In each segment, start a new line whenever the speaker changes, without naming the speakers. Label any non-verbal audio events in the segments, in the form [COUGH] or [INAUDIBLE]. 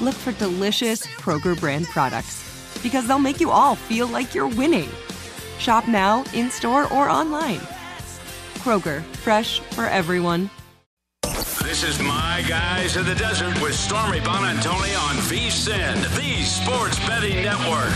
look for delicious Kroger brand products because they'll make you all feel like you're winning. Shop now, in store, or online. Kroger, fresh for everyone.
This is My Guys in the Desert with Stormy Buonantony on VSIN, the Sports Betting Network.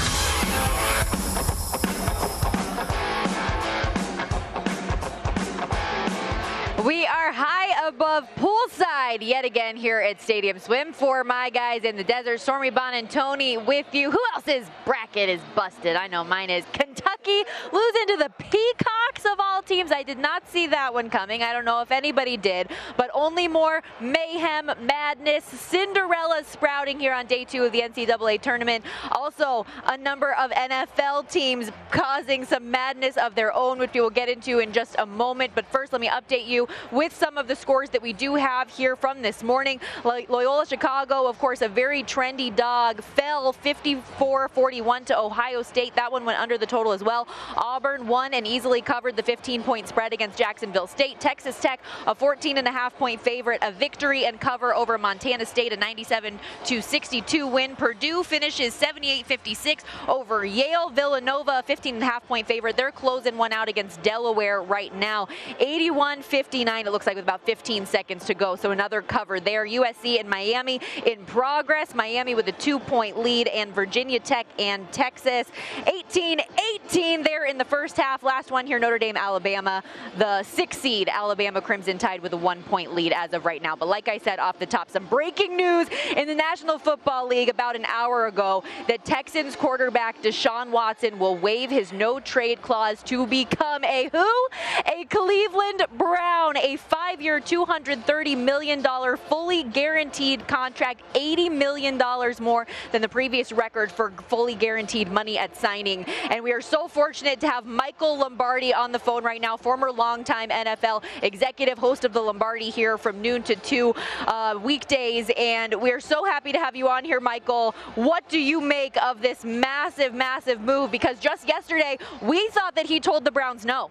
We are high above poolside yet again here at Stadium Swim for my guys in the desert. Stormy Buonantony with you. Who else's bracket is busted? I know mine is. Kentucky losing to the Peacocks of all teams. I did not see that one coming. I don't know if anybody did, but only more mayhem, madness, Cinderella sprouting here on day two of the NCAA tournament. Also, a number of NFL teams causing some madness of their own, which we will get into in just a moment. But first, let me update you with some of the scores that we do have here from this morning. Loyola Chicago, of course, a very trendy dog, fell 54-41 to Ohio State. That one went under the total as well. Auburn won and easily covered the 15-point spread against Jacksonville State. Texas Tech, a 14 and a half point favorite, a victory and cover over Montana State, a 97 62 win. Purdue finishes 78-56 over Yale. Villanova, a 15 and a half point favorite. They're closing one out against Delaware right now. 81 59, it looks like, with about 15 seconds to go. So another cover there. USC and Miami in progress. Miami with a two point lead, and Virginia Tech and Texas. 18 18 there in the first half. Last one here, Notre Dame, Alabama. The six seed Alabama Crimson Tide with a one point lead as of right now. But like I said off the top, some breaking news in the National Football League about an hour ago that Texans quarterback Deshaun Watson will waive his no trade clause to become a who? A Cleveland Brown, a five year, $230 million fully guaranteed contract, $80 million more than the previous record for fully guaranteed money at signing. And we are so fortunate to have Michael Lombardi on the phone right now, former longtime NFL executive, host of the Lombardi here from noon to two uh, weekdays. And we are so happy to have you on here, Michael. What do you make of this massive, massive move? Because just yesterday, we thought that he told the Browns no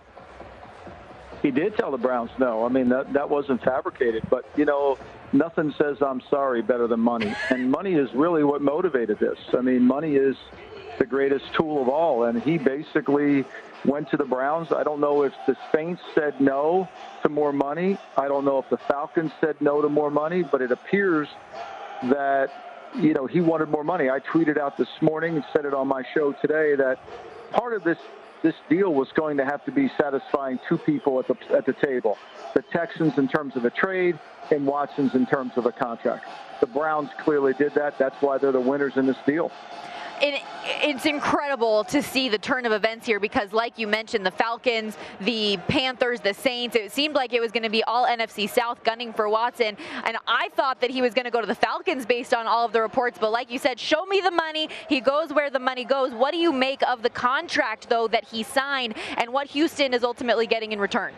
he did tell the Browns no. I mean, that, that wasn't fabricated. But, you know, nothing says I'm sorry better than money. And money is really what motivated this. I mean, money is the greatest tool of all. And he basically went to the Browns. I don't know if the Saints said no to more money. I don't know if the Falcons said no to more money, but it appears that, you know, he wanted more money. I tweeted out this morning and said it on my show today that part of this this deal was going to have to be satisfying two people at the at the table: the Texans in terms of a trade, and Watson's in terms of a contract. The Browns clearly did that. That's why they're the winners in this deal.
It, it's incredible to see the turn of events here because, like you mentioned, the Falcons, the Panthers, the Saints, it seemed like it was going to be all NFC South gunning for Watson. And I thought that he was going to go to the Falcons based on all of the reports. But like you said, show me the money. He goes where the money goes. What do you make of the contract, though, that he signed and what Houston is ultimately getting in return?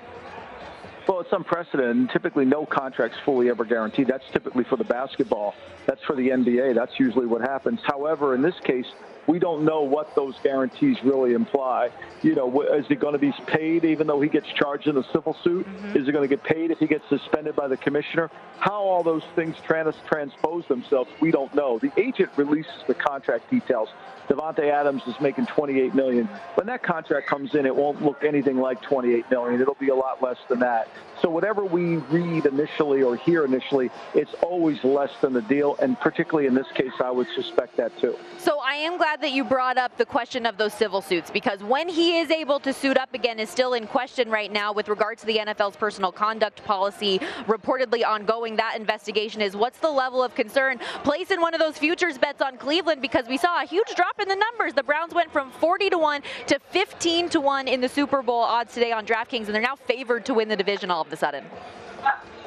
Well, it's unprecedented. And typically, no contract's fully ever guaranteed. That's typically for the basketball. That's for the NBA. That's usually what happens. However, in this case, we don't know what those guarantees really imply. You know, is he going to be paid even though he gets charged in a civil suit? Mm-hmm. Is he going to get paid if he gets suspended by the commissioner? How all those things trans- transpose themselves, we don't know. The agent releases the contract details. Davante Adams is making 28 million. When that contract comes in, it won't look anything like 28 million. It'll be a lot less than that. So whatever we read initially or hear initially, it's always less than the deal, and particularly in this case, I would suspect that too.
So I am glad that you brought up the question of those civil suits because when he is able to suit up again is still in question right now with regard to the NFL's personal conduct policy, reportedly ongoing. That investigation is what's the level of concern? Place in one of those futures bets on Cleveland because we saw a huge drop in the numbers. The Browns went from 40 to 1 to 15 to 1 in the Super Bowl odds today on DraftKings, and they're now favored to win the division all of a sudden.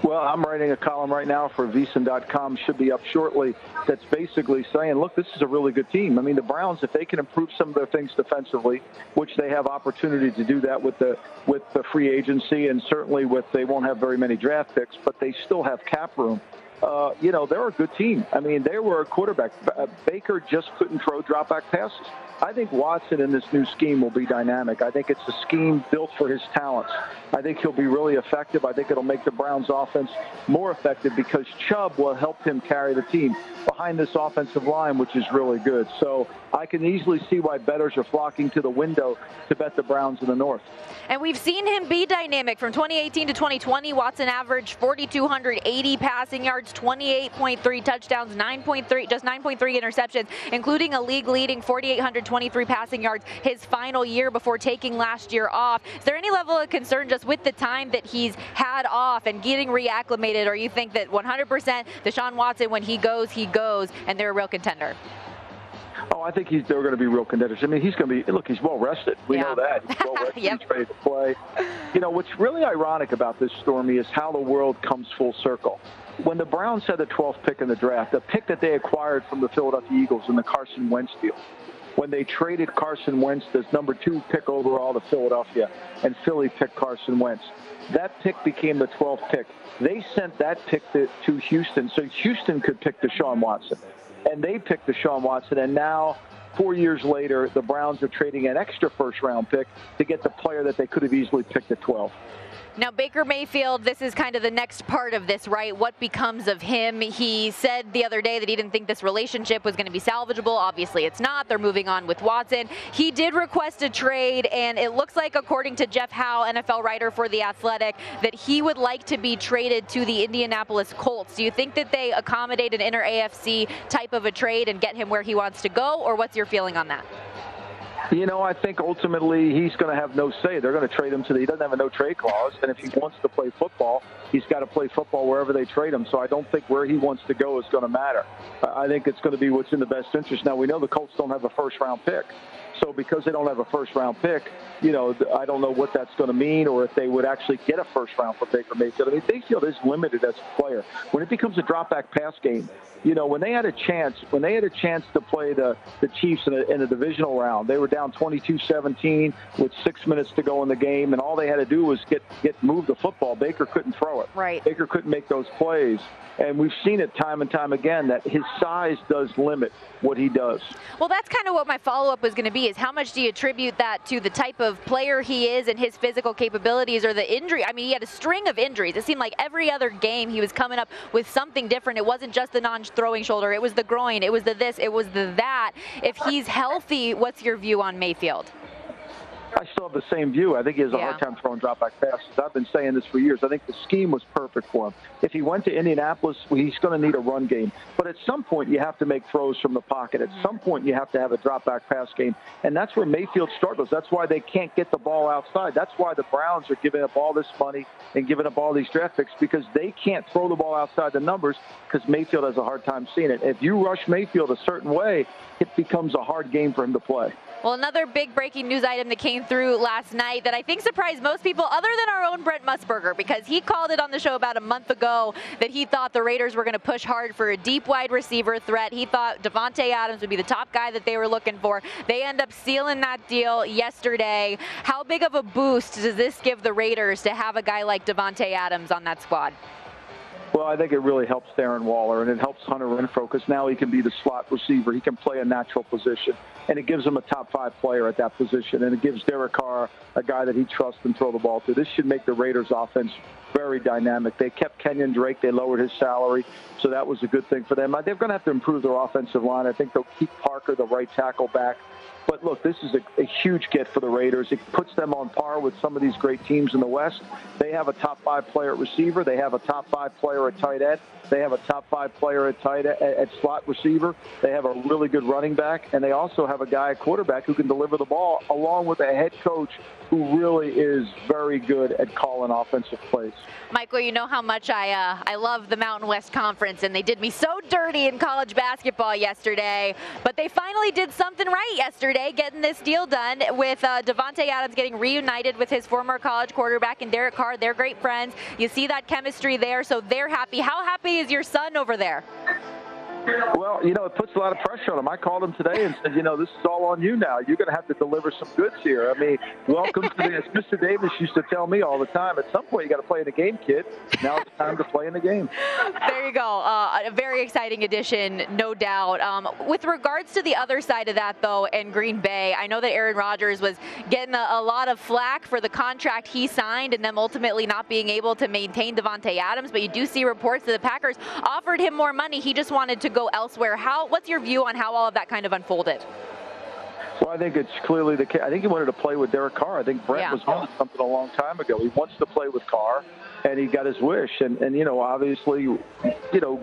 Well, I'm writing a column right now for VSiN.com, should be up shortly, that's basically saying, look, this is a really good team. I mean, the Browns, if they can improve some of their things defensively, which they have opportunity to do that with the with the free agency and certainly with they won't have very many draft picks, but they still have cap room. Uh, you know, they're a good team. I mean, they were a quarterback. Uh, Baker just couldn't throw drop back passes. I think Watson in this new scheme will be dynamic. I think it's a scheme built for his talents. I think he'll be really effective. I think it'll make the Browns offense more effective because Chubb will help him carry the team behind this offensive line, which is really good. So I can easily see why bettors are flocking to the window to bet the Browns in the North.
And we've seen him be dynamic from 2018 to 2020. Watson averaged 4,280 passing yards, 28.3 touchdowns, 9.3 just 9.3 interceptions, including a league leading 4,823 passing yards his final year before taking last year off. Is there any level of concern just with the time that he's had off and getting reacclimated, or you think that 100% Deshaun Watson, when he goes, he goes, and they're a real contender?
Oh, I think he's, they're going to be real contenders. I mean, he's going to be, look, he's well rested. We
yeah.
know that. He's well [LAUGHS] rested.
yep.
He's ready to play. You know, what's really ironic about this, Stormy, is how the world comes full circle. When the Browns had the 12th pick in the draft, a pick that they acquired from the Philadelphia Eagles in the Carson Wentz deal, when they traded Carson Wentz, as number two pick overall to Philadelphia, and Philly picked Carson Wentz, that pick became the 12th pick. They sent that pick to, to Houston so Houston could pick Deshaun Watson and they picked Deshaun Watson, and now four years later, the Browns are trading an extra first round pick to get the player that they could have easily picked at 12.
Now, Baker Mayfield, this is kind of the next part of this, right? What becomes of him? He said the other day that he didn't think this relationship was going to be salvageable. Obviously, it's not. They're moving on with Watson. He did request a trade, and it looks like, according to Jeff Howe, NFL writer for The Athletic, that he would like to be traded to the Indianapolis Colts. Do you think that they accommodate an inter AFC type of a trade and get him where he wants to go, or what's your feeling on that?
You know, I think ultimately he's going to have no say. They're going to trade him to the. He doesn't have a no trade clause, and if he wants to play football, he's got to play football wherever they trade him. So I don't think where he wants to go is going to matter. I think it's going to be what's in the best interest. Now we know the Colts don't have a first round pick, so because they don't have a first round pick, you know, I don't know what that's going to mean, or if they would actually get a first round for Baker Mayfield. I mean, Mayfield is limited as a player. When it becomes a drop back pass game, you know, when they had a chance, when they had a chance to play the the Chiefs in a, in a divisional round, they were down 22-17 with six minutes to go in the game, and all they had to do was get get move the football. Baker couldn't throw it.
Right.
Baker couldn't make those plays. And we've seen it time and time again that his size does limit what he does.
Well, that's kind of what my follow up was going to be is how much do you attribute that to the type of player he is and his physical capabilities or the injury? I mean, he had a string of injuries. It seemed like every other game he was coming up with something different. It wasn't just the non throwing shoulder, it was the groin, it was the this, it was the that. If he's healthy, what's your view on Mayfield?
I still have the same view. I think he has a
Yeah.
hard time throwing drop back passes. I've been saying this for years. I think the scheme was perfect for him. If he went to Indianapolis, he's going to need a run game. But at some point, you have to make throws from the pocket. At some point, you have to have a drop back pass game. And that's where Mayfield struggles. That's why they can't get the ball outside. That's why the Browns are giving up all this money and giving up all these draft picks because they can't throw the ball outside the numbers because Mayfield has a hard time seeing it. If you rush Mayfield a certain way, it becomes a hard game for him to play.
Well, another big breaking news item that came through last night that I think surprised most people, other than our own Brent Musburger, because he called it on the show about a month ago that he thought the Raiders were going to push hard for a deep wide receiver threat. He thought Davante Adams would be the top guy that they were looking for. They end up sealing that deal yesterday. How big of a boost does this give the Raiders to have a guy like Davante Adams on that squad?
Well, I think it really helps Darren Waller, and it helps Hunter Renfrow because now he can be the slot receiver. He can play a natural position, and it gives him a top five player at that position, and it gives Derek Carr a guy that he trusts and throw the ball to. This should make the Raiders' offense very dynamic. They kept Kenyan Drake. They lowered his salary, so that was a good thing for them. They're going to have to improve their offensive line. I think they'll keep Parker, the right tackle, back. But look, this is a, a huge get for the Raiders. It puts them on par with some of these great teams in the West. They have a top five player at receiver. They have a top five player at tight end. They have a top five player at tight at, at slot receiver. They have a really good running back, and they also have a guy at quarterback who can deliver the ball, along with a head coach who really is very good at calling offensive plays.
Michael, you know how much I uh, I love the Mountain West Conference, and they did me so dirty in college basketball yesterday. But they finally did something right yesterday, getting this deal done with uh, Davante Adams getting reunited with his former college quarterback and Derek Carr. They're great friends. You see that chemistry there, so they're happy. How happy is your son over there?
Well, you know, it puts a lot of pressure on him. I called him today and said, you know, this is all on you now. You're going to have to deliver some goods here. I mean, welcome to the, as Mr. Davis used to tell me all the time, at some point you got to play in the game, kid. Now it's time to play in the game.
There you go. Uh, a very exciting addition, no doubt. Um, with regards to the other side of that, though, and Green Bay, I know that Aaron Rodgers was getting a, a lot of flack for the contract he signed and them ultimately not being able to maintain Davante Adams. But you do see reports that the Packers offered him more money. He just wanted to go elsewhere. How? What's your view on how all of that kind of unfolded?
Well, I think it's clearly the case. I think he wanted to play with Derek Carr. I think Brent
Yeah.
was on something a long time ago. He wants to play with Carr, and he got his wish. And, and you know, obviously, you know,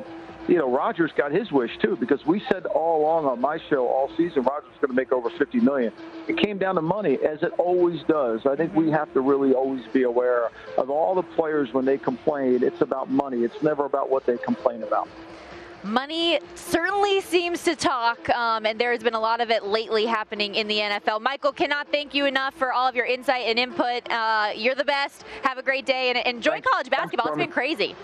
you know, Rodgers got his wish too because we said all along on my show all season Rodgers was going to make over 50 million. It came down to money, as it always does. I think we have to really always be aware of all the players when they complain. It's about money. It's never about what they complain about.
Money certainly seems to talk, um, and there has been a lot of it lately happening in the NFL. Michael, cannot thank you enough for all of your insight and input. Uh, you're the best. Have a great day and enjoy
Thanks.
college basketball. It's been crazy.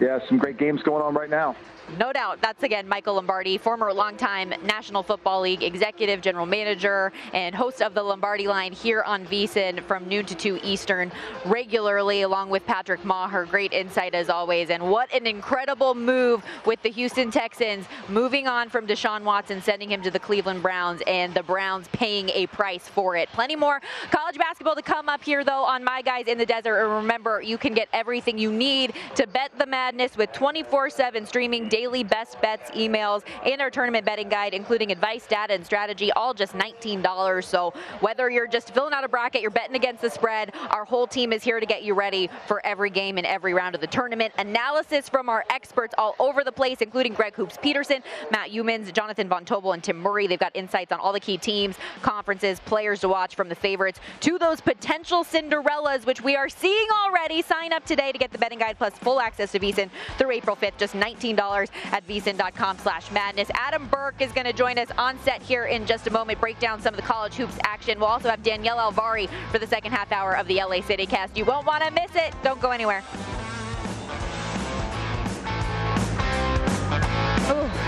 Yeah, some great games going on right now.
No doubt. That's again Michael Lombardi, former longtime National Football League executive, general manager, and host of the Lombardi line here on VSIN from noon to 2 Eastern regularly, along with Patrick Meagher. Great insight as always. And what an incredible move with the Houston Texans moving on from Deshaun Watson, sending him to the Cleveland Browns, and the Browns paying a price for it. Plenty more college basketball to come up here, though, on My Guys in the Desert. And remember, you can get everything you need to bet the madness with 24 7 streaming daily best bets, emails, and our tournament betting guide, including advice, data, and strategy, all just $19. So whether you're just filling out a bracket, you're betting against the spread, our whole team is here to get you ready for every game and every round of the tournament. Analysis from our experts all over the place, including Greg Hoops Peterson, Matt Youmans, Jonathan Von Tobel, and Tim Murray. They've got insights on all the key teams, conferences, players to watch from the favorites to those potential Cinderellas, which we are seeing already. Sign up today to get the betting guide plus full access to VSIN through April 5th, just $19 at vsin.com slash madness. Adam Burke is going to join us on set here in just a moment, break down some of the college hoops action. We'll also have Danielle Alvari for the second half hour of the LA City cast. You won't want to miss it. Don't go anywhere. Ooh.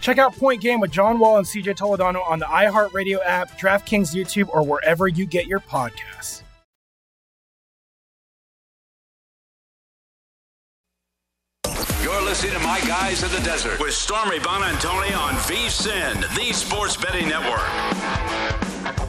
Check out Point Game with John Wall and CJ Toledano on the iHeartRadio app, DraftKings YouTube, or wherever you get your podcasts.
You're listening to My Guys in the Desert with Stormy Buonantony on VSIN, the Sports Betting Network.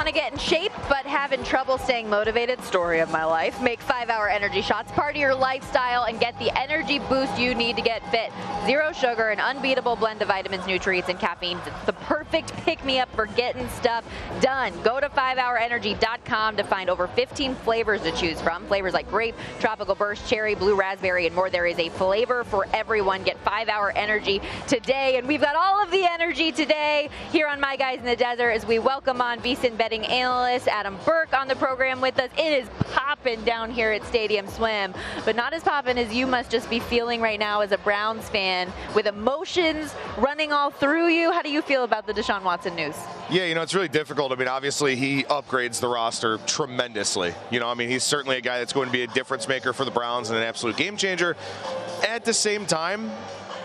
Want to get in shape but having trouble staying motivated? Story of my life. Make five hour energy shots part of your lifestyle and get the energy boost you need to get fit. Zero sugar, an unbeatable blend of vitamins, nutrients, and caffeine. It's the perfect pick me up for getting stuff done. Go to 5hourenergy.com to find over 15 flavors to choose from. Flavors like grape, tropical burst, cherry, blue raspberry, and more. There is a flavor for everyone. Get 5 Hour Energy today. And we've got all of the energy today here on My Guys in the Desert as we welcome on VSIN betting analyst Adam Burke on the program with us. It is popping down here at Stadium Swim, but not as popping as you must just be feeling right now as a Browns fan with emotions running all through you. How do you feel about the Deshaun Watson news?
Yeah, you know, it's really difficult. I mean, obviously, he upgrades the roster tremendously. You know, I mean, he's certainly a guy that's going to be a difference maker for the Browns and an absolute game changer. At the same time,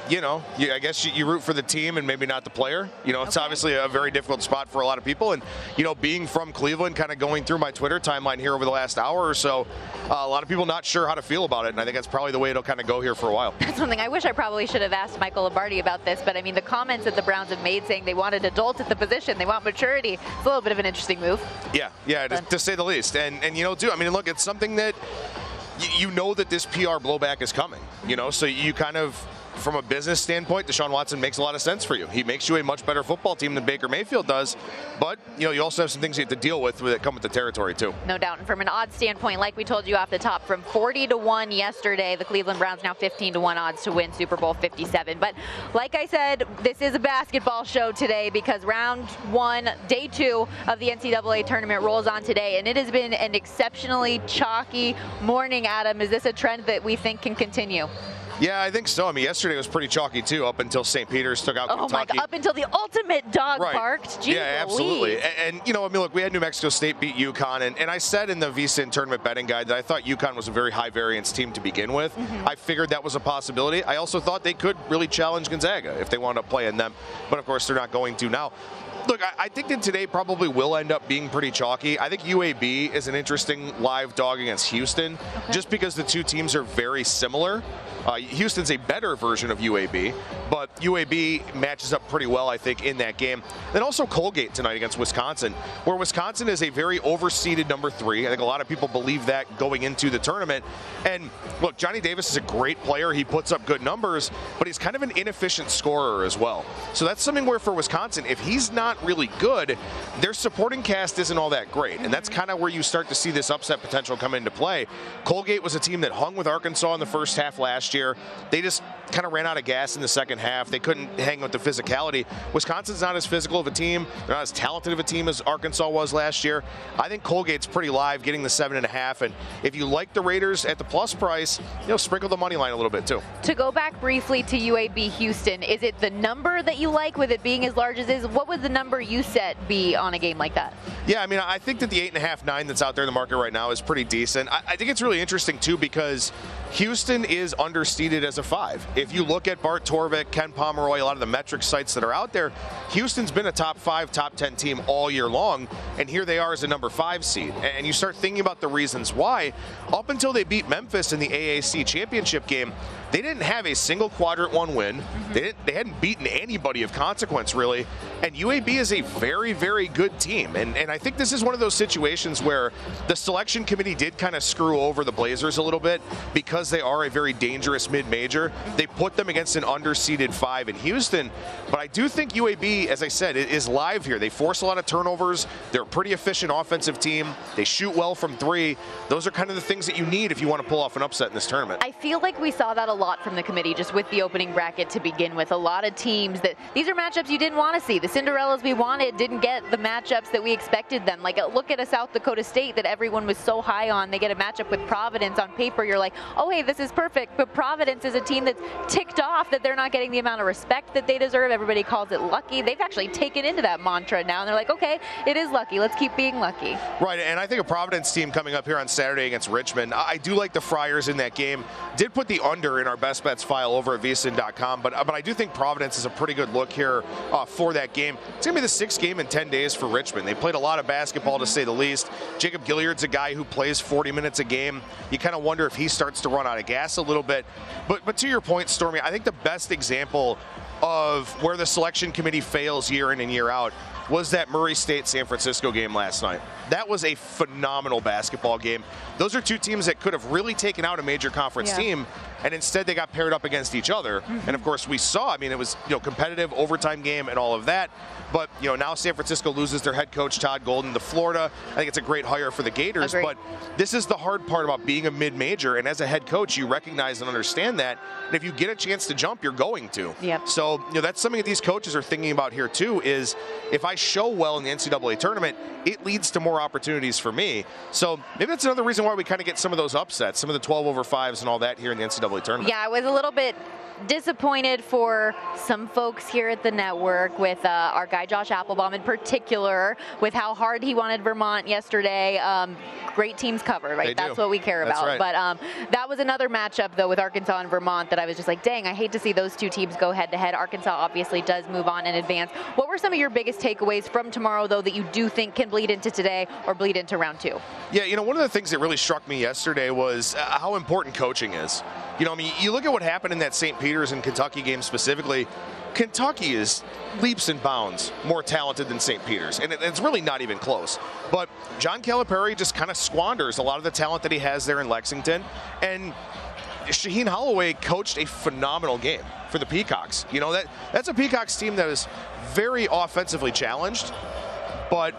you know, you, I guess you, you root for the team and maybe not the player. You know, it's obviously a very difficult spot for a lot of people. And, you know, being from Cleveland, kind of going through my Twitter timeline here over the last hour or so, uh, a lot of people not sure how to feel about it. And I think that's probably the way it'll kind of go here for a while. [LAUGHS]
That's something I wish I probably should have asked Michael Lombardi about this, but I mean, the comments that the Browns have made saying they wanted adults at the position, they want maturity, it's a little bit of an interesting move.
Yeah, yeah, to, to say the least. And and you know, too. I mean, look, it's something that you know that this PR blowback is coming. You know, so you kind of. From a business standpoint, Deshaun Watson makes a lot of sense for you. He makes you a much better football team than Baker Mayfield does, but you know you also have some things you have to deal with that come with the territory too.
No doubt. And from an odds standpoint, like we told you off the top, from 40 to 1 yesterday, the Cleveland Browns now 15 to 1 odds to win Super Bowl 57. But like I said, this is a basketball show today because round one, day two of the NCAA tournament rolls on today. And it has been an exceptionally chalky morning, Adam. Is this a trend that we think can continue?
Yeah, I think so. I mean, yesterday was pretty chalky too, up until St. Peter's took out
Oh my god! Up until the ultimate dog
Right.
barked. Jeez
yeah, absolutely. And, and, you know, I mean, look, we had New Mexico State beat UConn, and, and I said in the VSIN tournament betting guide that I thought UConn was a very high variance team to begin with.
Mm-hmm.
I figured that was a possibility. I also thought they could really challenge Gonzaga if they wound up playing them, but of course they're not going to now. Look, I, I think that today probably will end up being pretty chalky. I think UAB is an interesting live dog against Houston, just because the two teams are very similar. Uh, Houston's a better version of UAB, but UAB matches up pretty well, I think, in that game. Then also Colgate tonight against Wisconsin, where Wisconsin is a very overseeded number three. I think a lot of people believe that going into the tournament. And look, Johnny Davis is a great player. He puts up good numbers, but he's kind of an inefficient scorer as well. So that's something where for Wisconsin, if he's not really good, their supporting cast isn't all that great. And that's kind of where you start to see this upset potential come into play. Colgate was a team that hung with Arkansas in the first half last year. They just kind of ran out of gas in the second half. They couldn't hang with the physicality. Wisconsin's not as physical of a team. They're not as talented of a team as Arkansas was last year. I think Colgate's pretty live, getting the seven and a half. And if you like the Raiders at the plus price, you know, sprinkle the money line a little bit too.
To go back briefly to UAB Houston, is it the number that you like with it being as large as it is? What would the number you set be on a game like that?
Yeah, I mean, I think that the eight and a half, nine that's out there in the market right now is pretty decent. I, I think it's really interesting too because Houston is underseeded as a five. If you look at Bart Torvik, Ken Pomeroy, a lot of the metric sites that are out there, Houston's been a top five, top ten team all year long, and here they are as a number five seed. And you start thinking about the reasons why. Up until they beat Memphis in the AAC championship game, they didn't have a single quadrant one win. They didn't, they hadn't beaten anybody of consequence really. And UAB is a very very good team. And and I think this is one of those situations where the selection committee did kind of screw over the Blazers a little bit because they are a very dangerous mid-major. They put them against an underseeded 5 in Houston, but I do think UAB as I said is live here. They force a lot of turnovers. They're a pretty efficient offensive team. They shoot well from 3. Those are kind of the things that you need if you want to pull off an upset in this tournament.
I feel like we saw that a lot from the committee just with the opening bracket to begin with. A lot of teams that these are matchups you didn't want to see. The Cinderellas we wanted didn't get the matchups that we expected them. Like uh, look at a South Dakota State that everyone was so high on. They get a matchup with Providence on paper. You're like, oh hey, this is perfect. But Providence is a team that's ticked off that they're not getting the amount of respect that they deserve. Everybody calls it lucky. They've actually taken into that mantra now, and they're like, okay, it is lucky. Let's keep being lucky.
Right, and I think a Providence team coming up here on Saturday against Richmond. I do like the Friars in that game. Did put the under in our best bets file over at vsin.com, but but I do think Providence is a pretty good look here uh, for that game. It's gonna be the sixth game in 10 days for Richmond. They played a lot of basketball to say the least. Jacob Gilyard's a guy who plays 40 minutes a game. You kind of wonder if he starts to run out of gas a little bit. But but to your point, Stormy, I think the best example of where the selection committee fails year in and year out was that Murray State San Francisco game last night. That was a phenomenal basketball game. Those are two teams that could have really taken out a major conference
Yeah.
team, and instead they got paired up against each other. And of course, we saw. I mean, it was you know competitive overtime game and all of that. But you know now San Francisco loses their head coach Todd Golden to Florida. I think it's a great hire for the Gators.
Agreed.
But this is the hard part about being a mid-major, and as a head coach, you recognize and understand that. And if you get a chance to jump, you're going to.
Yep.
So you know that's something that these coaches are thinking about here too. Is if I show well in the NCAA tournament, it leads to more opportunities for me. So maybe that's another reason why we kind of get some of those upsets, some of the 12 over fives and all that here in the NCAA tournament.
Yeah, I was a little bit disappointed for some folks here at the network with uh, our guy Josh Applebaum in particular with how hard he wanted Vermont yesterday. Um, great teams covered, right?
They do.
That's what we care about.
right.
But um, that was another matchup though with Arkansas and Vermont that I was just like, dang, I hate to see those two teams go head to head. Arkansas obviously does move on and advance. What were some of your biggest takeaways from tomorrow though that you do think can bleed into today or bleed into round two?
Yeah, you know, one of the things that really struck me yesterday was uh, how important coaching is. You know, I mean, you look at what happened in that St. Peter's and Kentucky game specifically. Kentucky is leaps and bounds more talented than St. Peter's, and it- it's really not even close. But John Calipari just kind of squanders a lot of the talent that he has there in Lexington, and Shaheen Holloway coached a phenomenal game for the Peacocks. You know that that's a Peacocks team that is very offensively challenged, but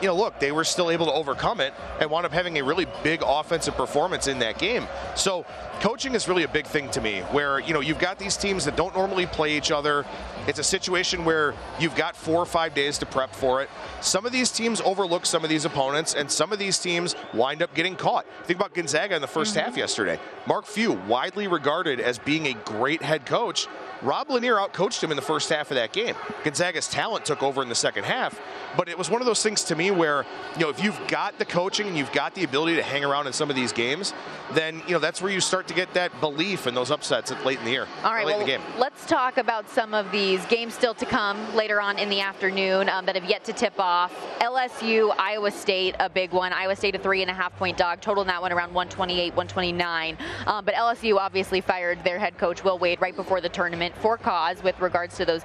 you know, look, they were still able to overcome it and wound up having a really big offensive performance in that game. So coaching is really a big thing to me where, you know, you've got these teams that don't normally play each other. It's a situation where you've got four or five days to prep for it. Some of these teams overlook some of these opponents, and some of these teams wind up getting caught. Think about Gonzaga in the 1st mm-hmm. half yesterday. Mark Few, widely regarded as being a great head coach, Rob Lanier outcoached him in the first half of that game. Gonzaga's talent took over in the second half, but it was one of those things to me where, you know, if you've got the coaching and you've got the ability to hang around in some of these games, then, you know, that's where you start to get that belief in those upsets at late in the year.
All right,
late
well,
in the game.
let's talk about some of these games still to come later on in the afternoon um, that have yet to tip off. LSU, Iowa State, a big one. Iowa State, a three and a half point dog. Total in that one around 128, 129. Um, but LSU obviously fired their head coach, Will Wade, right before the tournament for cause with regards to those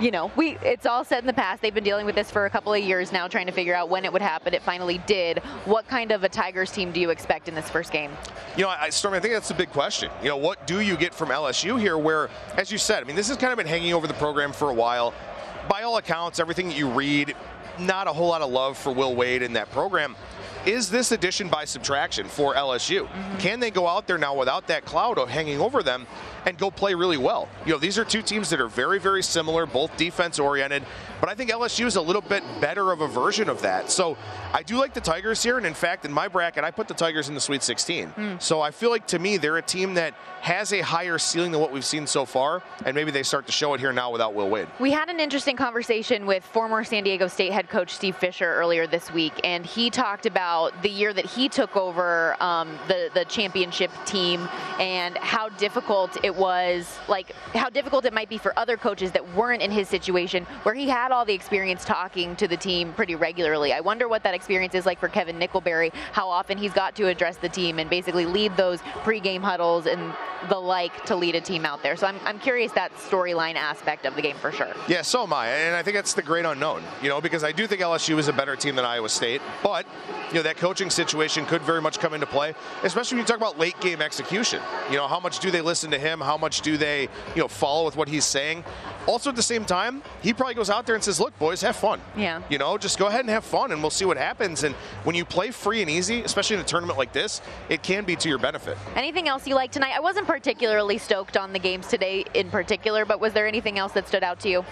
you know, we it's all set in the past. They've been dealing with this for a couple of years now, trying to figure out when it would happen. It finally did. What kind of a Tigers team do you expect in this first game?
You know, I, Stormy, I think that's the big question. You know, what do you get from LSU here? Where, as you said, I mean, this has kind of been hanging over the program for a while. By all accounts, everything that you read, not a whole lot of love for Will Wade in that program. Is this addition by subtraction for LSU?
Mm-hmm.
Can they go out there now without that cloud hanging over them and go play really well? You know, these are two teams that are very, very similar, both defense oriented, but I think LSU is a little bit better of a version of that. So I do like the Tigers here, and in fact, in my bracket, I put the Tigers in the Sweet 16.
Mm.
So I feel like to me, they're a team that has a higher ceiling than what we've seen so far, and maybe they start to show it here now without Will Wade.
We had an interesting conversation with former San Diego State head coach Steve Fisher earlier this week, and he talked about the year that he took over um, the the championship team and how difficult it was, like how difficult it might be for other coaches that weren't in his situation, where he had all the experience talking to the team pretty regularly. I wonder what that experience is like for Kevin Nickelberry, how often he's got to address the team and basically lead those pregame huddles and the like to lead a team out there. So I'm, I'm curious that storyline aspect of the game for sure.
Yeah, so am I, and I think that's the great unknown. You know, because I do think LSU is a better team than Iowa State, but you know that coaching situation could very much come into play, especially when you talk about late game execution. You know, how much do they listen to him? How much do they, you know, follow with what he's saying? Also, at the same time, he probably goes out there and says, "Look, boys, have fun.
Yeah.
You know, just go ahead and have fun, and we'll see what happens." And when you play free and easy, especially in a tournament like this, it can be to your benefit.
Anything else you like tonight? I wasn't particularly stoked on the games today in particular, but was there anything else that stood out to you?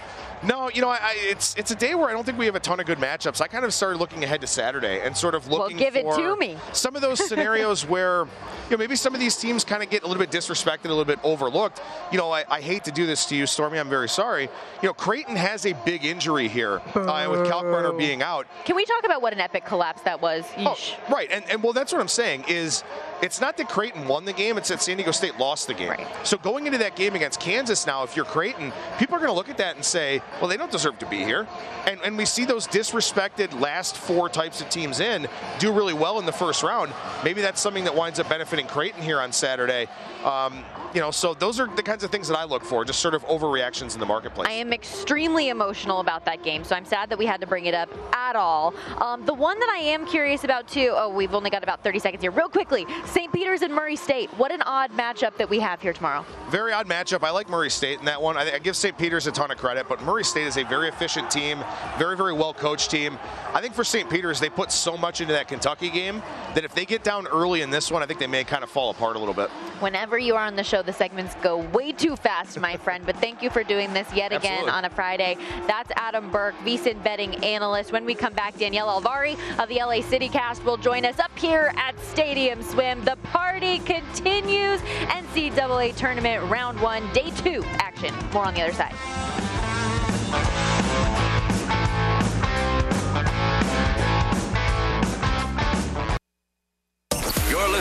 No, you know, I, I, it's it's a day where I don't think we have a ton of good matchups. I kind of started looking ahead to Saturday and sort of looking Well,
give it
for
to me.
some of those scenarios [LAUGHS] where, you know, maybe some of these teams kind of get a little bit disrespected, a little bit overlooked. You know, I, I hate to do this to you, Stormy. I'm very sorry. You know, Creighton has a big injury here uh, with Kalkbrenner being out.
Can we talk about what an epic collapse that was? Yeesh.
Right, and, and well, that's what I'm saying is it's not that Creighton won the game; it's that San Diego State lost the game. So going into that game against Kansas now, if you're Creighton, people are going to look at that and say, "Well, they don't deserve to be here." And and we see those disrespected last four types of teams in do really well in the first round. Maybe that's something that winds up benefiting Creighton here on Saturday. Um, you know, so those are the kinds of things that I look for, just sort of overreactions in the marketplace.
I am extremely emotional about that game, so I'm sad that we had to bring it up at all. Um, the one that I am curious about too, oh, we've only got about 30 seconds here. Real quickly, St. Peter's and Murray State. What an odd matchup that we have here tomorrow.
Very odd matchup. I like Murray State in that one. I, I give St. Peter's a ton of credit, but Murray State is a very efficient team, very, very well coached team. I think for St. Peter's, they put so much into that Kentucky game that if they get down early in this one, I think they may kind of fall apart a little bit.
Whenever you are on the show, the segments go way too fast, my [LAUGHS] friend. But thank you for doing this yet again
Absolutely.
on a Friday. That's Adam Burke, VSIN betting analyst. When we come back, Danielle Alvari of the LA City Cast will join us up here at Stadium Swim. The party continues. NCAA tournament round one, day two action. More on the other side.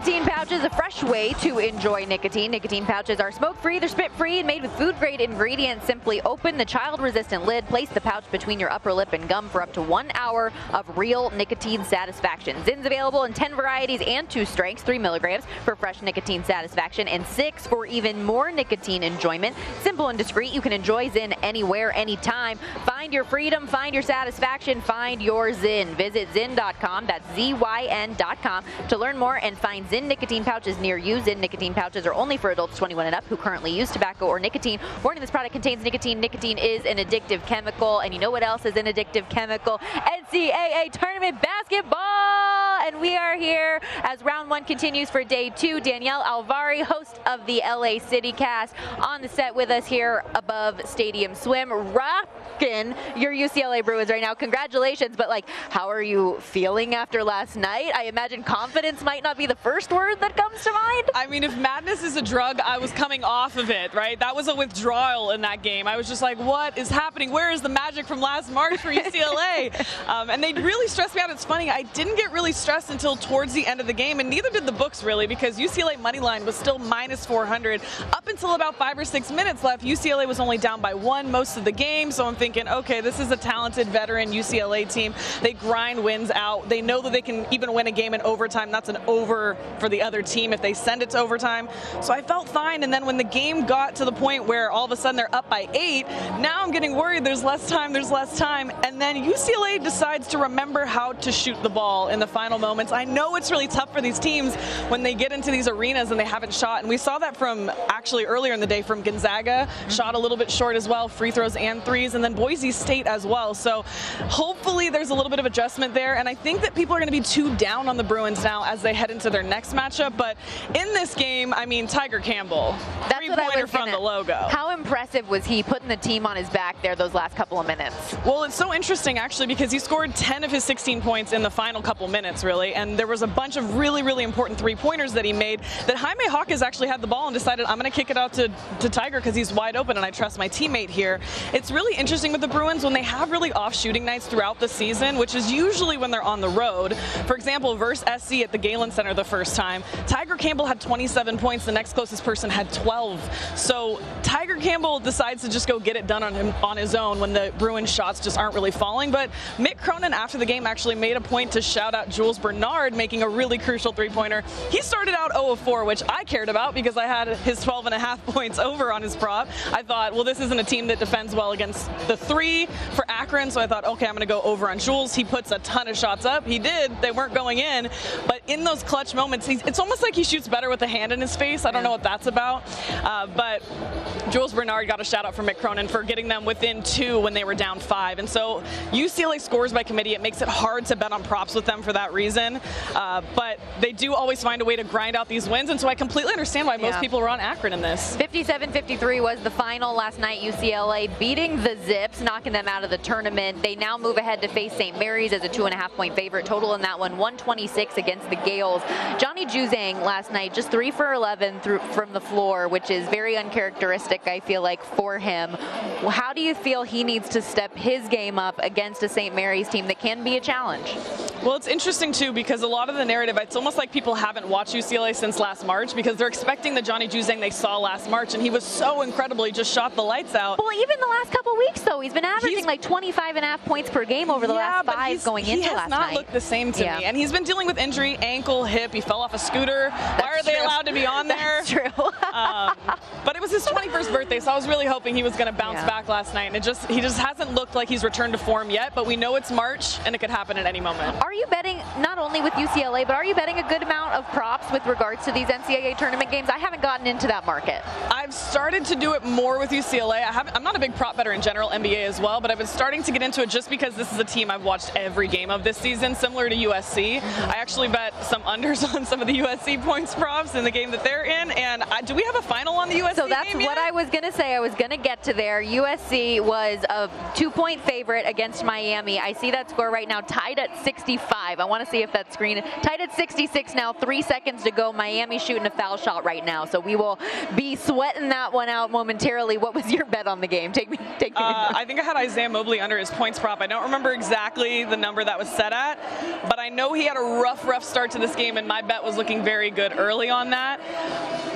Nicotine pouches, a fresh way to enjoy nicotine. Nicotine pouches are smoke-free, they're spit-free, and made with food-grade ingredients. Simply open the child-resistant lid, place the pouch between your upper lip and gum for up to one hour of real nicotine satisfaction. Zyn's available in 10 varieties and two strengths, 3 milligrams for fresh nicotine satisfaction, and 6 for even more nicotine enjoyment. Simple and discreet, you can enjoy Zyn anywhere, anytime. Find your freedom, find your satisfaction, find your Zyn. Visit Zyn.com, that's Z-Y-N.com, to learn more and find Zyn nicotine pouches near you. Zyn nicotine pouches are only for adults 21 and up who currently use tobacco or nicotine. Warning, this product contains nicotine. Nicotine is an addictive chemical, and you know what else is an addictive chemical? NCAA tournament basketball! And we are here as round one continues for day two. Danielle Alvari, host of the LA City Cast, on the set with us here above Stadium Swim, rocking your UCLA Bruins right now. Congratulations, but like, how are you feeling after last night? I imagine confidence might not be the first word that comes to mind.
I mean, if madness is a drug, I was coming off of it, right? That was a withdrawal in that game. I was just like, what is happening? Where is the magic from last March for UCLA? [LAUGHS] um, and they really stressed me out. It's funny, I didn't get really stressed until towards the end of the game, and neither did the books really, because UCLA money line was still minus 400 up until about five or six minutes left. UCLA was only down by one most of the game, so I'm thinking, okay, this is a talented veteran UCLA team. They grind wins out. They know that they can even win a game in overtime. That's an over for the other team if they send it to overtime. So I felt fine, and then when the game got to the point where all of a sudden they're up by eight, now I'm getting worried. There's less time. There's less time, and then UCLA decides to remember how to shoot the ball in the final moments. I know it's really tough for these teams when they get into these arenas and they haven't shot, and we saw that from actually earlier in the day from Gonzaga, mm-hmm. shot a little bit short as well, free throws and threes, and then Boise State as well. So hopefully there's a little bit of adjustment there, and I think that people are going to be too down on the Bruins now as they head into their next matchup. But in this game, I mean, Tiger Campbell,
That's what I
three-pointer from
gonna-
the logo.
How impressive was he putting the team on his back there those last couple of minutes?
Well, it's so interesting actually because he scored 10 of his 16 points in the final couple minutes, really, and there was a bunch of really, really important three pointers that he made. That Jaime Hawkins actually had the ball and decided I'm going to kick it out to, to Tiger because he's wide open and I trust my teammate here. It's really interesting with the Bruins when they have really off shooting nights throughout the season, which is usually when they're on the road. For example, versus SC at the Galen Center the first time, Tiger Campbell had 27 points. The next closest person had 12. So Tiger Campbell decides to just go get it done on him on his own when the Bruins shots just aren't really falling. But Mick Cronin after the game actually made a point to shout out Jules Bernard making a really crucial three-pointer. He started out 0 of 4, which I cared about because I had his 12 and a half [LAUGHS] points over on his prop. I thought, well, this isn't a team that defends well against the three for Akron, so I thought, okay, I'm going to go over on Jules. He puts a ton of shots up. He did. They weren't going in, but in those clutch moments, he's, it's almost like he shoots better with a hand in his face. I don't know what that's about, uh, but Jules Bernard got a shout out from Mick Cronin for getting them within two when they were down five. And so UCLA scores by committee. It makes it hard to bet on props with them for that reason. Uh, but they do always find a way to grind out these wins. And so I completely understand why most
Yeah.
people were on Akron in this.
57-53 was the final last night. UCLA beating the Zips, knocking them out of the tournament. They now move ahead to face St. Mary's as a two and a half point favorite. Total in that one, 126 against the Gales. Johnny Juzang last night, just three for 11 through, from the floor, which is very uncharacteristic, I feel like, for him. How do you feel he needs to step his game up against a St. Mary's team that can be a challenge?
Well, it's interesting too because a lot of the narrative, it's almost like people haven't watched UCLA since last March because they're expecting the Johnny Juzang they saw last March, and he was so incredible. He just shot the lights out.
Well, even the last couple weeks, though, he's been averaging like 25 and a half points per game over the
Yeah,
last five
he's-
going
he
into
has
last
not looked the same to
Yeah.
me, and he's been dealing with injury, ankle, hip. He fell off a scooter. Why are they allowed to be on there?
That's true.
um, but it was his 21st birthday, so I was really hoping he was going to bounce
Yeah.
back last night. And it just he just hasn't looked like he's returned to form yet. But we know it's March, and it could happen at any moment.
Are you betting not only with UCLA, but are you betting a good amount of props with regards to these NCAA tournament games? I haven't gotten into that market.
I've started to do it more with UCLA. I haven't, I'm not a big prop better in general, NBA as well, but I've been starting to get into it just because this is a team I've watched every game of this season, similar to USC. I actually bet some unders [LAUGHS] on some of the USC points props in the game that they're in. And I, do we have a final on the USC
So that's what I was going to say. I was going to get to there. USC was a two point favorite against Miami. I see that score right now tied at 65. I want to see if that screen tied at 66 now. Three seconds to go. Miami shooting a foul shot right now. So we will be sweating that one out momentarily. What was your bet on the game? Take me, take me.
Uh, I think I had Isaiah Mobley under his points prop. I don't remember exactly the number that was set at, but I know he had a rough, rough start to this game, and my bet was looking very good early on that.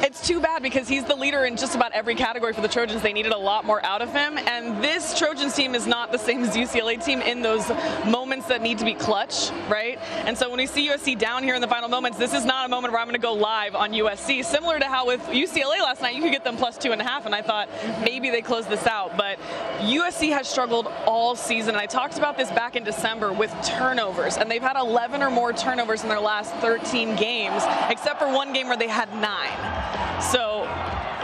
It's too bad because he's the leader in just about every category for the Trojans. They needed a lot more out of him, and this Trojans team is not the same as UCLA team in those moments that need to be clutch, right? And so when we see USC down here in the final moments, this is not a moment where I'm going to go live on USC. Similar to how with UCLA last night, you could get them plus two and a half, and I thought maybe they close this out. But USC has struggled all season. And I talked about this back in December with turnovers, and they've had 11 or more turnovers in their last 13 games, except for one game where they had nine. So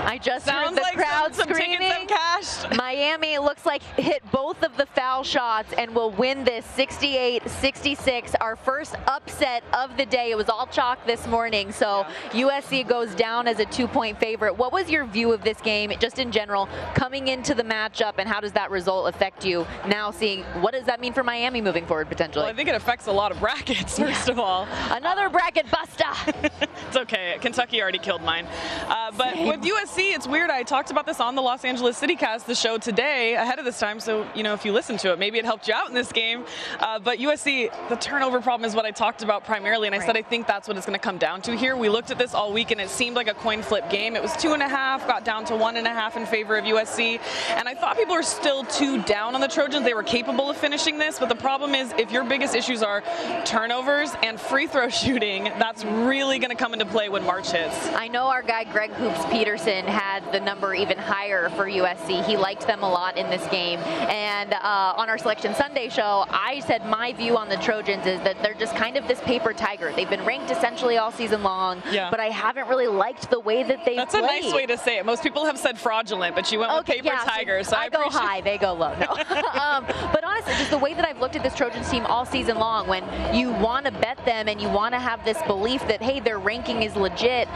I just
Sounds
heard the
like
crowd
some- some
screaming.
cashed. [LAUGHS]
Miami looks like hit both of the foul shots and will win this 68-66. Our first upset of the day. It was all chalk this morning, so USC goes down as a two-point favorite. What was your view of this game, just in general, coming into the matchup, and how does that result affect you now? Seeing what does that mean for Miami moving forward potentially?
Well, I think it affects a lot of [LAUGHS] brackets, first of all.
Another bracket buster. [LAUGHS]
it's okay. Kentucky already killed mine. Uh, but with USC, it's weird. I talked about this on the Los Angeles CityCast, the show today, ahead of this time. So, you know, if you listen to it, maybe it helped you out in this game. Uh, but USC, the turnover problem is what I talked about primarily. And I said I think that's what it's going to come down to here. We looked at this all week, and it seemed like a coin flip game. It was two and a half, got down to one and a half in favor of USC. And I thought people were still too down on the Trojans. They were capable of finishing this. But the problem is, if your biggest issues are turnovers and free throw [LAUGHS] shooting, that's really going to come into play when March hits.
I know our guy Greg Hoops Peterson had the number even higher for USC. He liked them a lot in this game. And uh, on our Selection Sunday show, I said my view on the Trojans is that they're just kind of this paper tiger. They've been ranked essentially all season long,
Yeah.
but I haven't really liked the way that they play.
That's a nice way to say it. Most people have said fraudulent, but you went with paper
yeah,
tiger. So I,
I go high, they go low. No. [LAUGHS] [LAUGHS] um, but honestly, just the way that I've looked at this Trojans team all season long, when you want to bet them and you want to have this belief that hey, their ranking is legit,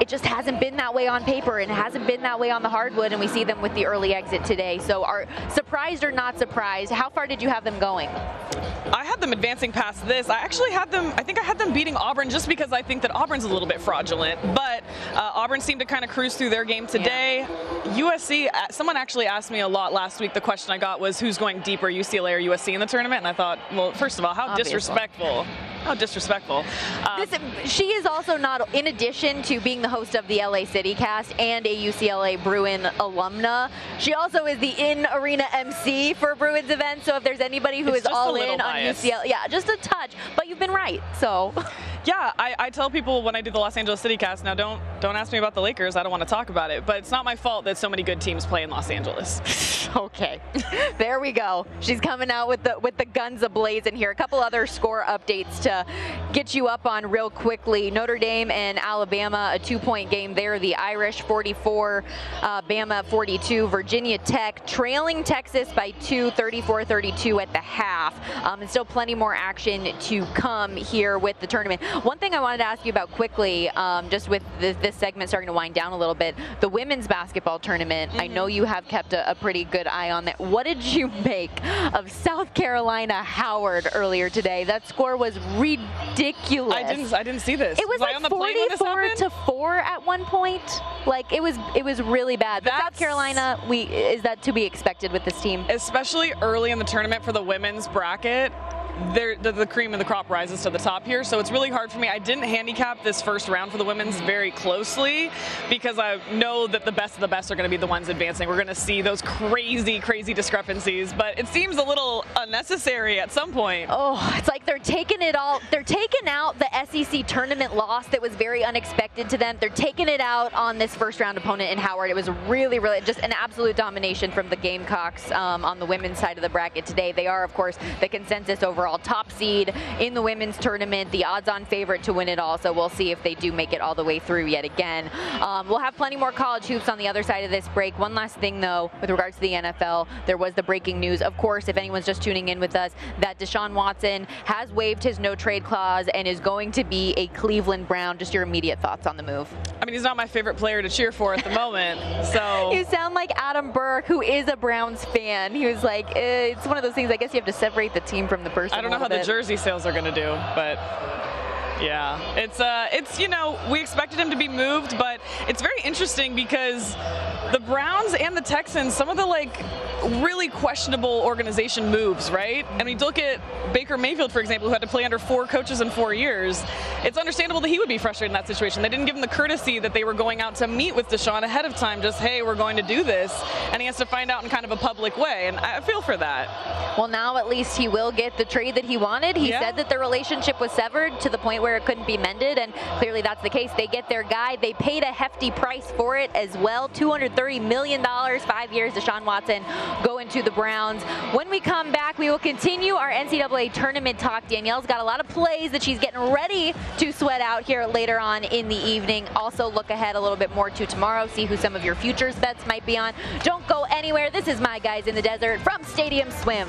it just hasn't been that way on paper and it hasn't been that way on the hardwood, and we see them with the early exit today. So, are surprised or not surprised? How far did you have them going?
I had them advancing past this. I actually had them, I think I had them beating Auburn just because I think that Auburn's a little bit fraudulent. But uh, Auburn seemed to kind of cruise through their game today. USC, uh, someone actually asked me a lot last week. The question I got was who's going deeper, UCLA or USC in the tournament? And I thought, well, first of all, how
Obvious one.
disrespectful. How disrespectful. Um,
This, she is also not, in addition to being the host of the LA City Cast and a UCLA Bruin alumna, she also is the in-arena MC for Bruins events. So if there's anybody who is all in on. UCLA, yeah, just a touch. But you've been right. So [LAUGHS]
Yeah, I, I tell people when I do the Los Angeles City Cast. Now, don't don't ask me about the Lakers. I don't want to talk about it. But it's not my fault that so many good teams play in Los Angeles. [LAUGHS]
okay, [LAUGHS] there we go. She's coming out with the with the guns ablazing here. A couple other score updates to get you up on real quickly. Notre Dame and Alabama, a two-point game there. The Irish 44, uh, Bama 42. Virginia Tech trailing Texas by two, 34-32 at the half. Um, and still plenty more action to come here with the tournament. One thing I wanted to ask you about quickly, um, just with this, this segment starting to wind down a little bit, the women's basketball tournament. I know you have kept a, a pretty good eye on that. What did you [LAUGHS] make of South Carolina Howard earlier today? That score was ridiculous.
I didn't I didn't see this.
It was,
I
like
on the plane when this
44
happened?
to four at one point. Like it was, it was really bad. But South Carolina, we is that to be expected with this team?
especially early in the tournament for the women's bracket. The, the cream of the crop rises to the top here, so it's really hard for me. I didn't handicap this first round for the women's very closely because I know that the best of the best are going to be the ones advancing. We're going to see those crazy, crazy discrepancies, but it seems a little unnecessary at some point.
Oh, it's like they're taking it all. They're taking out the SEC tournament loss that was very unexpected to them. They're taking it out on this first round opponent in Howard. It was really, really just an absolute domination from the Gamecocks um, on the women's side of the bracket today. They are, of course, the consensus overall top seed in the women's tournament, the odds-on favorite to win it all. So we'll see if they do make it all the way through yet again. Um, we'll have plenty more college hoops on the other side of this break. One last thing, though, with regards to the NFL, there was the breaking news. Of course, if anyone's just tuning in with us, that Deshaun Watson has waived his no trade clause and is going to be a Cleveland Brown. Just your immediate thoughts on the move.
I mean, he's not my favorite player to cheer for at the moment, [LAUGHS] so
You sound like Adam Burke, who is a Browns fan. He was like, eh, it's one of those things. I guess you have to separate the team from the person.
I don't know how
little
the jersey sales are going to do, but Yeah, it's uh, it's you know we expected him to be moved, but it's very interesting because the Browns and the Texans, some of the like really questionable organization moves, right? I mean, look at Baker Mayfield, for example, who had to play under four coaches in four years. It's understandable that he would be frustrated in that situation. They didn't give him the courtesy that they were going out to meet with Deshaun ahead of time, just hey, we're going to do this, and he has to find out in kind of a public way, and I feel for that.
Well, now at least he will get the trade that he wanted. He
Yeah.
said that the relationship was severed to the point where it couldn't be mended, and clearly that's the case. They get their guy. They paid a hefty price for it as well $230 million, five years. Deshaun Watson going to the Browns. When we come back, we will continue our NCAA tournament talk. Danielle's got a lot of plays that she's getting ready to sweat out here later on in the evening. Also, look ahead a little bit more to tomorrow, see who some of your futures bets might be on. Don't go anywhere. This is My Guys in the Desert from Stadium Swim.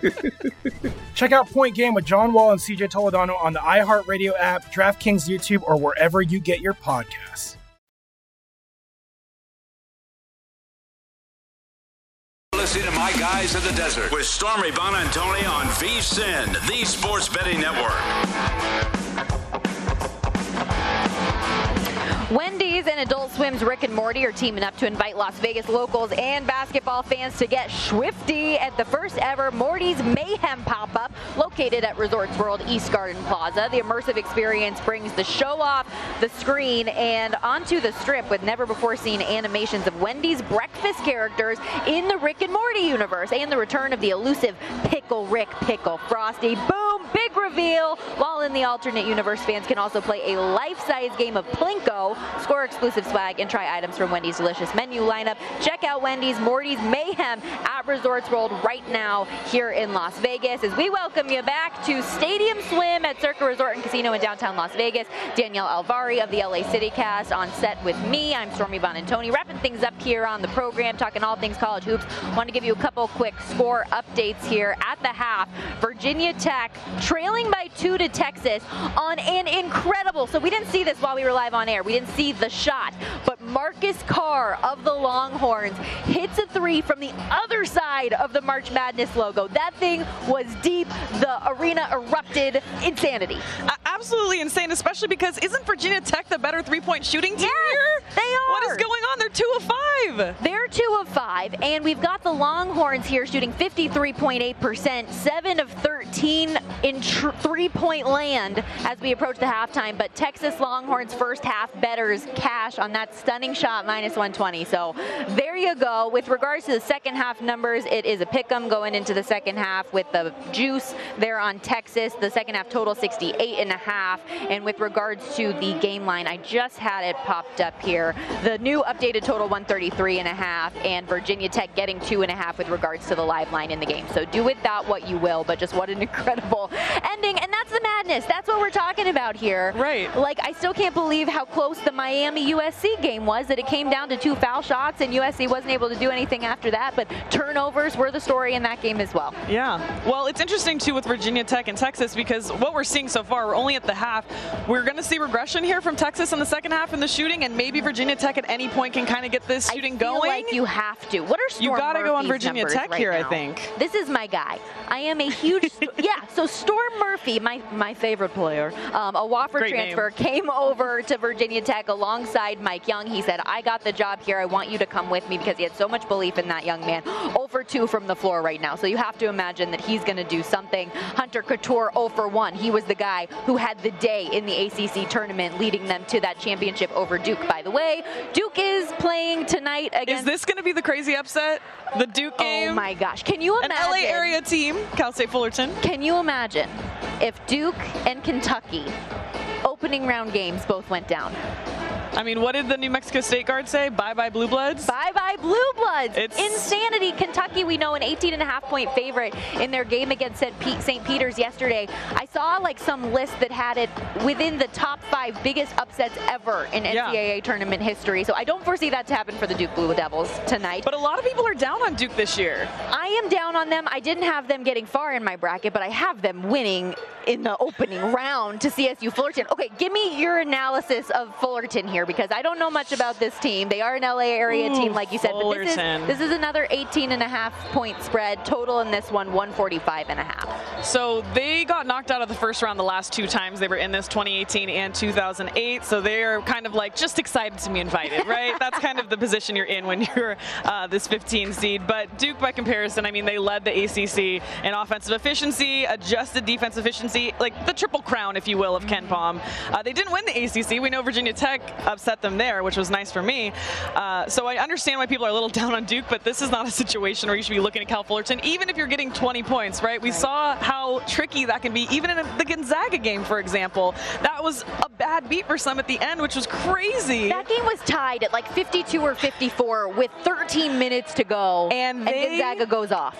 [LAUGHS]
Check out Point Game with John Wall and CJ Toledano on the iHeartRadio app, DraftKings YouTube, or wherever you get your podcasts.
Listening to My Guys in the Desert with Stormy Buonantony on VSIN, the Sports Betting Network.
And Adult Swim's Rick and Morty are teaming up to invite Las Vegas locals and basketball fans to get swifty at the first ever Morty's Mayhem pop-up located at Resorts World East Garden Plaza. The immersive experience brings the show off the screen and onto the strip with never before seen animations of Wendy's breakfast characters in the Rick and Morty universe and the return of the elusive Pickle Rick Pickle Frosty. Boom! Big reveal! While in the alternate universe, fans can also play a life-size game of Plinko, score exclusive swag, and try items from Wendy's delicious menu lineup. Check out Wendy's Morty's Mayhem at Resorts World right now here in Las Vegas as we welcome you back to Stadium Swim at Circa Resort and Casino in downtown Las Vegas. Danielle Alvari of the LA City Cast on set with me. I'm Stormy Buonantony, wrapping things up here on the program, talking all things college hoops. Want to give you a couple quick score updates here at the half. Virginia Tech trailing by two to Texas on an incredible. So we didn't see this while we were live on air. We didn't see the shot, but Marcus Carr of the Longhorns hits a three from the other side of the March Madness logo. That thing was deep. The arena erupted. Insanity.
Uh, absolutely insane, especially because isn't Virginia Tech the better three-point shooting team
yes,
here?
They are.
What is going on? They're two of five.
They're two of five, and we've got the Longhorns here shooting 53.8%, seven of 13 in three-point land as we approach the halftime. But Texas Longhorns first half betters cash on that stunning shot, minus 120. So there you go. With regards to the second half numbers, it is a pick 'em going into the second half with the juice there on Texas. The second half total 68 and a half. And with regards to the game line, I just had it popped up here. The new updated total 133 and a half, and Virginia Tech getting two and a half with regards to the live line in the game. So do with that what you will, but just what an [LAUGHS] incredible ending. And that's the madness. That's what we're talking about here.
Right.
Like, I still can't believe how close the Miami USC game was, that it came down to two foul shots, and USC wasn't able to do anything after that. But turnovers were the story in that game as well.
Yeah. Well, it's interesting, too, with Virginia Tech and Texas because what we're seeing so far, we're only at the half. We're going to see regression here from Texas in the second half in the shooting, and maybe Virginia Tech at any point can kind of get this shooting going.
I feel
going.
like you have to. What are Storm
You got to go on Virginia Tech
right
here,
now?
I think.
This is my guy. I am a huge [LAUGHS] yeah. So Storm Murphy, my my favorite player, um, a Wofford
Great
transfer, came over to Virginia Tech alongside Mike Young. He said, "I got the job here. I want you to come with me because he had so much belief in that young man." Over two from the floor right now, so you have to imagine that he's going to do something. Hunter Cattoor 0 for 1. He was the guy who had the day in the ACC tournament, leading them to that championship over Duke. By the way, Duke is playing tonight against.
Is this going to be the crazy upset? The Duke oh game?
Oh my gosh! Can you imagine? An?
LA area team, Cal State Fullerton.
Can you imagine if Duke and Kentucky opening round games both went down?
I mean, what did the New Mexico State guard say? Bye bye Blue Bloods?
Bye bye Blue Bloods.
It's-
insanity. Kentucky, we know, an 18 and a half point favorite in their game against St. Peter's yesterday. I saw like some list that had it within the top five biggest upsets ever in
Yeah.
NCAA tournament history. So I don't foresee that to happen for the Duke Blue Devils tonight.
But a lot of people are down on Duke this year.
I am down on them. I didn't have them getting far in my bracket, but I have them winning in the opening round to CSU Fullerton. Okay, give me your analysis of Fullerton here because I don't know much about this team. They are an LA area
Ooh,
team, like you said, but this is, this is another 18 and a half point spread. Total in this one, 145 and a half.
So they got knocked out of the first round the last two times they were in this 2018 and 2008. So they're kind of like just excited to be invited, [LAUGHS] right? That's kind of the position you're in when you're uh, this 15 seed. But Duke, by comparison, I mean, they led the ACC in offensive efficiency, adjusted defense efficiency, like the triple crown, if you will, of KenPom. Uh, they didn't win the ACC. We know Virginia Tech upset them there, which was nice for me. Uh, so I understand why people are a little [LAUGHS] down on Duke, but this is not a situation where you should be looking at Cal Fullerton, even if you're getting 20 points, right? We saw how tricky that can be, even in the Gonzaga game, for example. That was a bad beat for some at the end, which was crazy.
That game was tied at like 52 or 54 with 13 minutes to go,
and,
and Gonzaga goes off.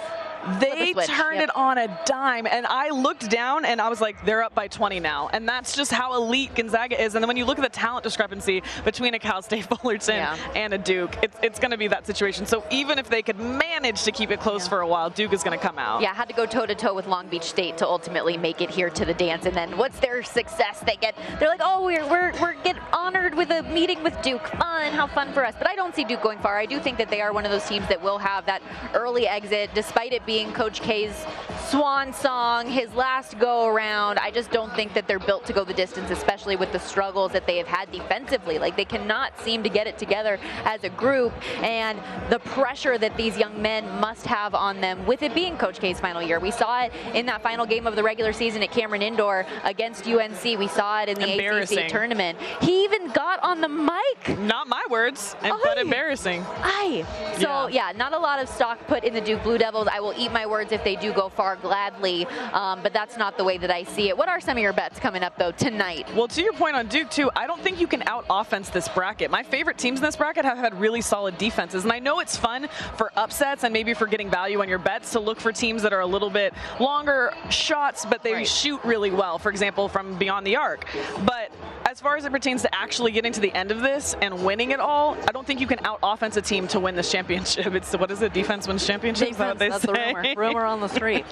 They turned
yep.
it on a dime, and I looked down and I was like, they're up by 20 now. And that's just how elite Gonzaga is. And then when you look at the talent discrepancy between a Cal State [LAUGHS] Fullerton
Yeah.
and a Duke, it's, it's going to be that situation. So even if they could manage to keep it close for a while, Duke is going to come out.
Yeah, had to go toe to toe with Long Beach State to ultimately make it here to the dance. And then what's their success? They get they're like, oh, we're we're we're get honored with a meeting with Duke. Fun, how fun for us. But I don't see Duke going far. I do think that they are one of those teams that will have that early exit, despite it being Coach K's swan song, his last go around. I just don't think that they're built to go the distance, especially with the struggles that they have had defensively. Like they cannot seem to get it together as a group, and the pressure that these young men must have on them with it being Coach K's final year. We saw it in that final game of the regular season at Cameron Indoor against UNC. We saw it in the. ACC tournament. He even got on the mic.
Not my words, and, but embarrassing.
Aye. So yeah. not a lot of stock put in the Duke Blue Devils. I will eat my words if they do go far gladly, um, but that's not the way that I see it. What are some of your bets coming up though tonight?
Well, to your point on Duke, too, I don't think you can out offense this bracket. My favorite teams in this bracket have had really solid defenses. And I know it's fun for upsets and maybe for getting value on your bets to look for teams that are a little bit longer shots, but they shoot really well, for example, from beyond the arc. But as far as it pertains to actually getting to the end of this and winning it all, I don't think you can out offense a team to win this championship. [LAUGHS] It's what is it? Defense wins championships. Is that what they
Defense,
say?
Rumor. Rumor on the street.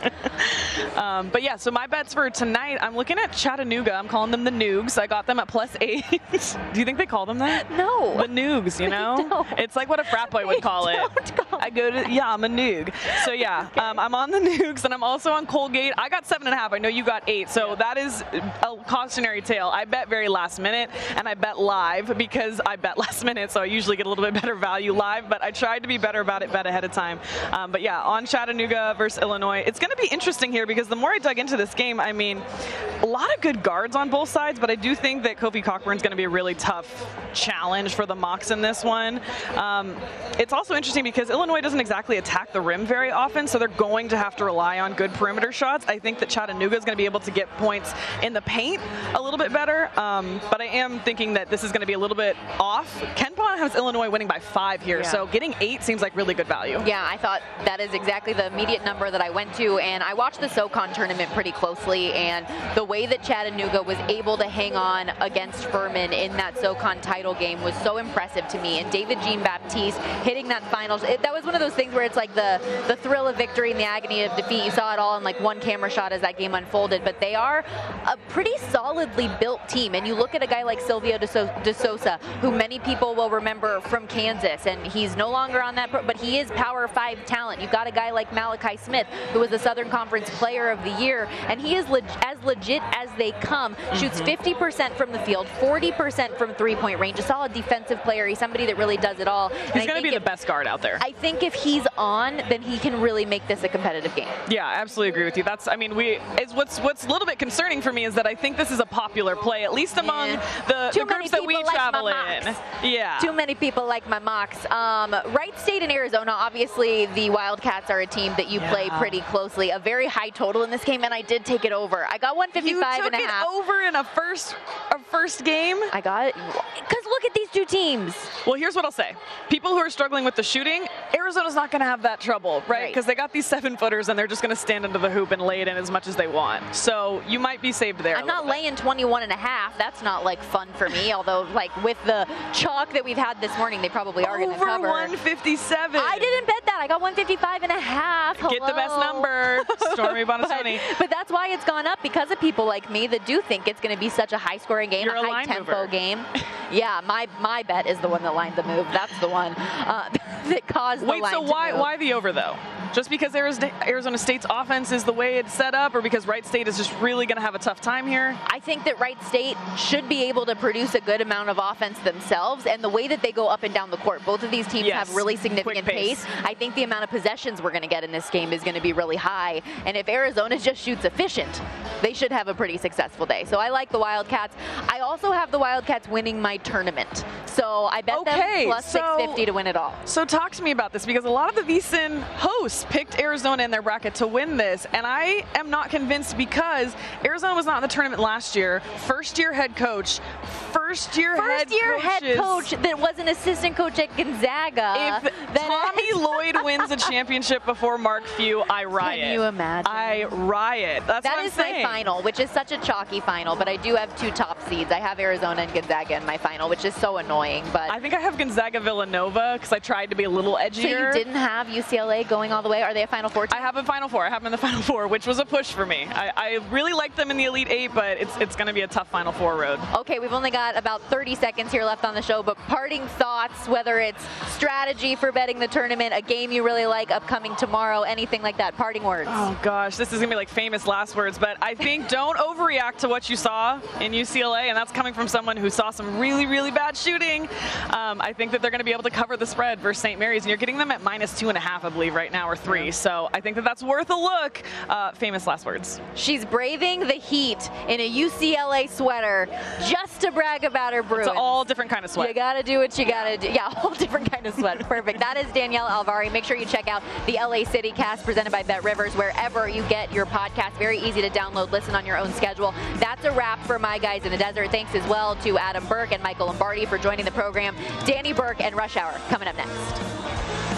[LAUGHS]
um, but yeah, so my bets for tonight, I'm looking at Chattanooga. I'm calling them the Noogs. I got them at plus eight. [LAUGHS] Do you think they call them that?
No.
The Noogs, you [LAUGHS] know? It's like what a frat boy would call it. I go to, yeah, I'm a Noog. So yeah, um, I'm on the Noogs and I'm also on Colgate. I got seven and a half. I know you got eight. So that is a cautionary tale. I bet very last minute and I bet live because I bet last minute. So I usually get a little bit better value live, but I tried to be better about it bet ahead of time. Um, but yeah, on Chattanooga versus Illinois, it's going to be interesting here because the more I dug into this game, I mean, a lot of good guards on both sides, but I do think that Kofi Cockburn's going to be a really tough challenge for the Mocs in this one. Um, it's also interesting because Illinois doesn't exactly attack the rim very often, so they're going to have to rely on good perimeter shots. I think that Chattanooga is going to be able to get points in the paint a little bit better, um, but I am thinking that this is going to be a little bit off. Ken KenPom has Illinois winning by five here,
Yeah.
so getting eight seems like really good value.
Yeah, I thought that is exactly the immediate number that I went to, and I watched the SoCon tournament pretty closely, and the way that Chattanooga was able to hang on against Furman in that SoCon title game was so impressive to me. And David Jean Baptiste hitting that finals, it, that was one of those things where it's like the the thrill of victory and the agony of defeat. You saw it all in like one camera shot as that game unfolded, but they are a pretty solidly built team. And you look at a guy like Silvio De, Sousa, who many people will remember from Kansas, and he's no longer on that, but he is Power Five talent. You've got a guy like Malachi Smith, who was the Southern Conference Player of the Year, and he is leg- as legit as they come. Shoots 50% from the field, 40% from three-point range. A solid defensive player. He's somebody that really does it all.
He's
I
going to be the best guard out there.
I think if he's on, then he can really make this a competitive game.
Yeah, I absolutely agree with you. That's, I mean, we. It's what's what's a little bit concerning for me is that I think this is a popular play, at least among the,
Too
the groups that we
like
travel in. Yeah.
Too many people like my mocks. Um, Wright State and Arizona, obviously the Wildcats are a team that you play pretty closely. A very high total in this game, and I did take it over. I got 155 and a half.
you took it over in a first a first game.
I got it because look at these two teams.
Well, here's what I'll say: people who are struggling with the shooting, Arizona's not going to have that trouble, right?
Right.
Because they got these seven footers and they're just going to stand into the hoop and lay it in as much as they want. So you might be saved there.
I'm not laying 21 and a half. That's not like fun for me. Although, like with the chalk that we've had this morning, they probably are going to
Over
cover.
157.
I didn't bet that. I got 155 and a half.
Get the best
Hello.
number, Stormy [LAUGHS] Buonantony.
But, but that's why it's gone up because of people like me that do think it's going to be such a high-scoring game,
You're a
a high-tempo
mover.
game. [LAUGHS] yeah, my my bet is the one that lined the move. That's the one uh, [LAUGHS] that caused the
Wait, so
to
why why the over though? Just because Arizona Arizona State's offense is the way it's set up, or because Wright State is just really going to have a tough time here?
I think that Wright State should be able to produce a good amount of offense themselves, and the way that they go up and down the court, both of these teams
Yes.
have really significant
Quick pace.
I think the amount of possessions we're going to get in this game is going to be really high, and if Arizona [LAUGHS] just shoots efficient, they should have a pretty successful day. So I like the Wildcats. I also have the Wildcats winning my tournament, so I bet
Okay,
them plus
so-
650 to win it all.
So talk to me about this because a lot of the VSIN hosts picked Arizona in their bracket to win this, and I am not convinced because Arizona was not in the tournament last year. First year head coach, first year head
First year head coach that was an assistant coach at Gonzaga.
If Tommy [LAUGHS] Lloyd wins a championship before Mark Few, I riot.
Can you imagine?
I riot. That's
That
what
is
I'm saying.
my final, which is such a chalky final, but I do have two top seeds. I have Arizona and Gonzaga in my final, which is so annoying. But
I think I have Gonzaga Villanova because I tried to be a little edgier.
so you didn't have UCLA going all the way? Are they a Final Four? Team?
I have a Final Four. I have them in the [LAUGHS] Final Four, which was a push for me. I, I really like them in the Elite Eight, but it's it's going to be a tough Final Four road.
Okay, we've only got about 30 seconds here left on the show, but parting thoughts, whether it's strategy for betting the tournament, a game you really like upcoming tomorrow, anything like that, parting words.
Oh gosh, this is gonna be like famous last words, but I think [LAUGHS] don't overreact to what you saw in UCLA, and that's coming from someone who saw some really, really bad shooting. Um, I think that they're gonna be able to cover the spread versus St. Mary's, and you're getting them at minus two and a half, I believe, right now, or three. So I think that that's worth a look. Uh, famous last words.
She's braving the heat in a UCLA sweater just to brag about her Bruins.
It's all different kind of sweat.
You gotta do what you gotta do. Yeah, [LAUGHS] a whole different kind of sweat. Perfect. That is Danielle Alvari. Make sure you check out the LA City Cast presented by Bet Rivers wherever you get your podcast. Very easy to download, listen on your own schedule. That's a wrap for my guys in the desert. Thanks as well to Adam Burke and Michael Lombardi for joining the program. Danny Burke and Rush Hour coming up next.